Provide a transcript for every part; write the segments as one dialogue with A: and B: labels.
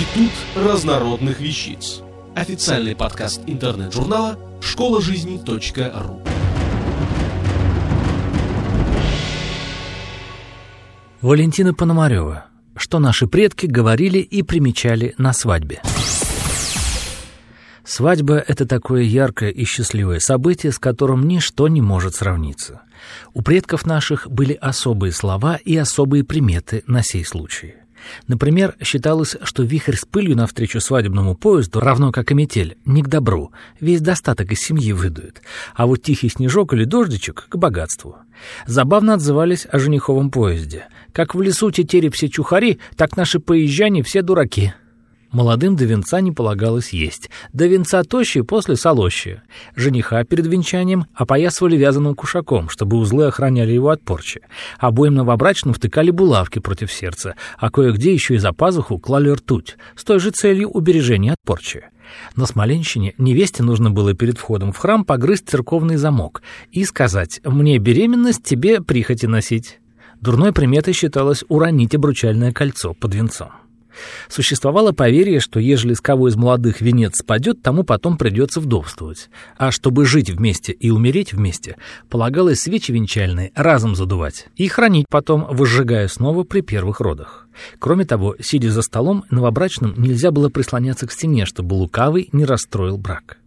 A: Институт разнородных вещиц. Официальный подкаст интернет-журнала школа жизни .ру.
B: Валентина Пономарева. Что наши предки говорили и примечали на свадьбе. Свадьба — это такое яркое и счастливое событие, с которым ничто не может сравниться. У предков наших были особые слова и особые приметы на сей случай. Например, считалось, что вихрь с пылью навстречу свадебному поезду, равно как и метель, не к добру, весь достаток из семьи выдует, а вот тихий снежок или дождичек — к богатству. Забавно отзывались о жениховом поезде. Как в лесу тетери все чухари, так наши поезжане все дураки. Молодым до венца не полагалось есть. До венца тощие после солощие. Жениха перед венчанием опоясывали вязаным кушаком, чтобы узлы охраняли его от порчи. Обоим новобрачным втыкали булавки против сердца, а кое-где еще и за пазуху клали ртуть, с той же целью убережения от порчи. На Смоленщине невесте нужно было перед входом в храм погрызть церковный замок и сказать «мне беременность, тебе прихоти носить». Дурной приметой считалось уронить обручальное кольцо под венцом. Существовало поверье, что ежели с кого из молодых венец спадет, тому потом придется вдовствовать. А чтобы жить вместе и умереть вместе, полагалось свечи венчальные разом задувать и хранить потом, выжигая снова при первых родах. Кроме того, сидя за столом, новобрачным нельзя было прислоняться к стене, чтобы лукавый не расстроил брак.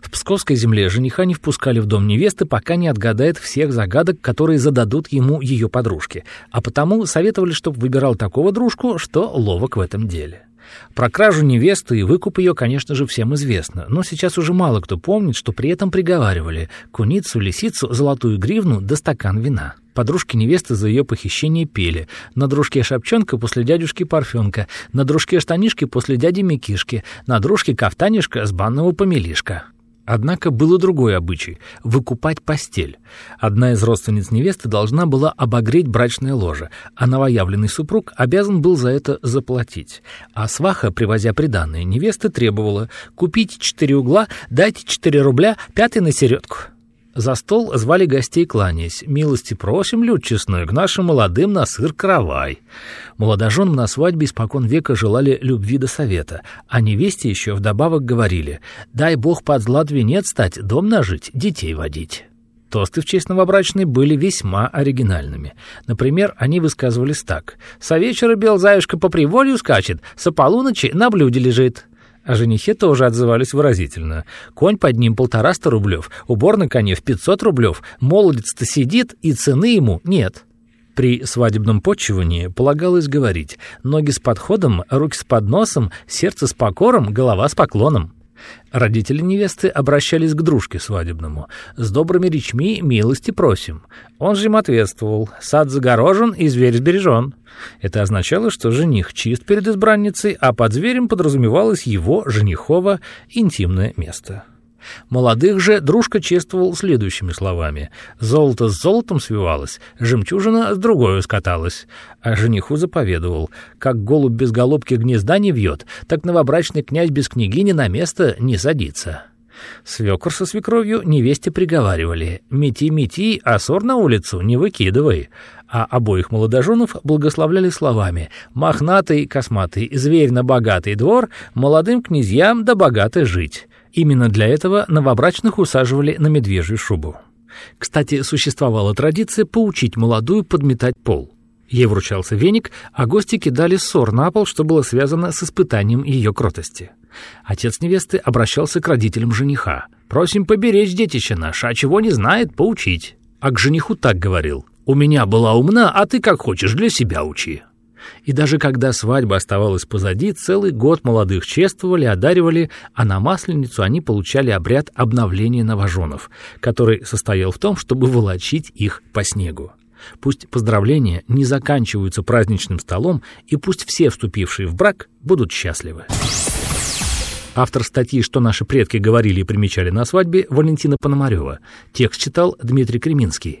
B: В Псковской земле жениха не впускали в дом невесты, пока не отгадает всех загадок, которые зададут ему ее подружки, а потому советовали, чтобы выбирал такого дружку, что ловок в этом деле. Про кражу невесты и выкуп ее, конечно же, всем известно, но сейчас уже мало кто помнит, что при этом приговаривали куницу, лисицу, золотую гривну да стакан вина. Подружки невесты за ее похищение пели. На дружке Шапчонка после дядюшки Парфенка, на дружке Штанишки после дяди Микишки, на дружке Кафтанишка с банного помелишка. Однако был и другой обычай — выкупать постель. Одна из родственниц невесты должна была обогреть брачное ложе, а новоявленный супруг обязан был за это заплатить. А сваха, привозя приданное невесты, требовала «Купите четыре угла, дайте четыре рубля, пятый на середку». За стол звали гостей, кланяясь. «Милости просим, люд честной, к нашим молодым на сыр каравай». Молодоженам на свадьбе испокон века желали любви до совета, а невесте еще вдобавок говорили «Дай Бог под злат венец стать, дом нажить, детей водить». Тосты в честь новобрачной были весьма оригинальными. Например, они высказывались так. «Со вечера белзаюшка по приволью скачет, со полуночи на блюде лежит». О женихе тоже отзывались выразительно. Конь под ним полтораста рублев, убор на коне в пятьсот рублев, молодец-то сидит, и цены ему нет. При свадебном почивании полагалось говорить «ноги с подходом, руки с подносом, сердце с покором, голова с поклоном». Родители невесты обращались к дружке свадебному. «С добрыми речми милости просим». Он же им ответствовал «Сад загорожен и зверь сбережен». Это означало, что жених чист перед избранницей, а под зверем подразумевалось его, женихово, интимное место. Молодых же дружка чествовал следующими словами. «Золото с золотом свивалось, жемчужина с другой скаталась». А жениху заповедовал. «Как голубь без голубки гнезда не вьет, так новобрачный князь без княгини на место не садится». Свекор со свекровью невесте приговаривали «Мети-мети, а ссор на улицу не выкидывай», а обоих молодоженов благословляли словами «Мохнатый, косматый, зверь на богатый двор, молодым князьям да богато жить». Именно для этого новобрачных усаживали на медвежью шубу. Кстати, существовала традиция поучить молодую подметать пол. Ей вручался веник, а гости кидали ссор на пол, что было связано с испытанием ее кротости. Отец невесты обращался к родителям жениха. «Просим поберечь детище наше, а чего не знает, поучить». А к жениху так говорил. «У меня была умна, а ты как хочешь, для себя учи». И даже когда свадьба оставалась позади, целый год молодых чествовали, одаривали, а на Масленицу они получали обряд обновления новоженов, который состоял в том, чтобы волочить их по снегу. Пусть поздравления не заканчиваются праздничным столом, и пусть все вступившие в брак будут счастливы. Автор статьи «Что наши предки говорили и примечали на свадьбе» Валентина Пономарева. Текст читал Дмитрий Креминский.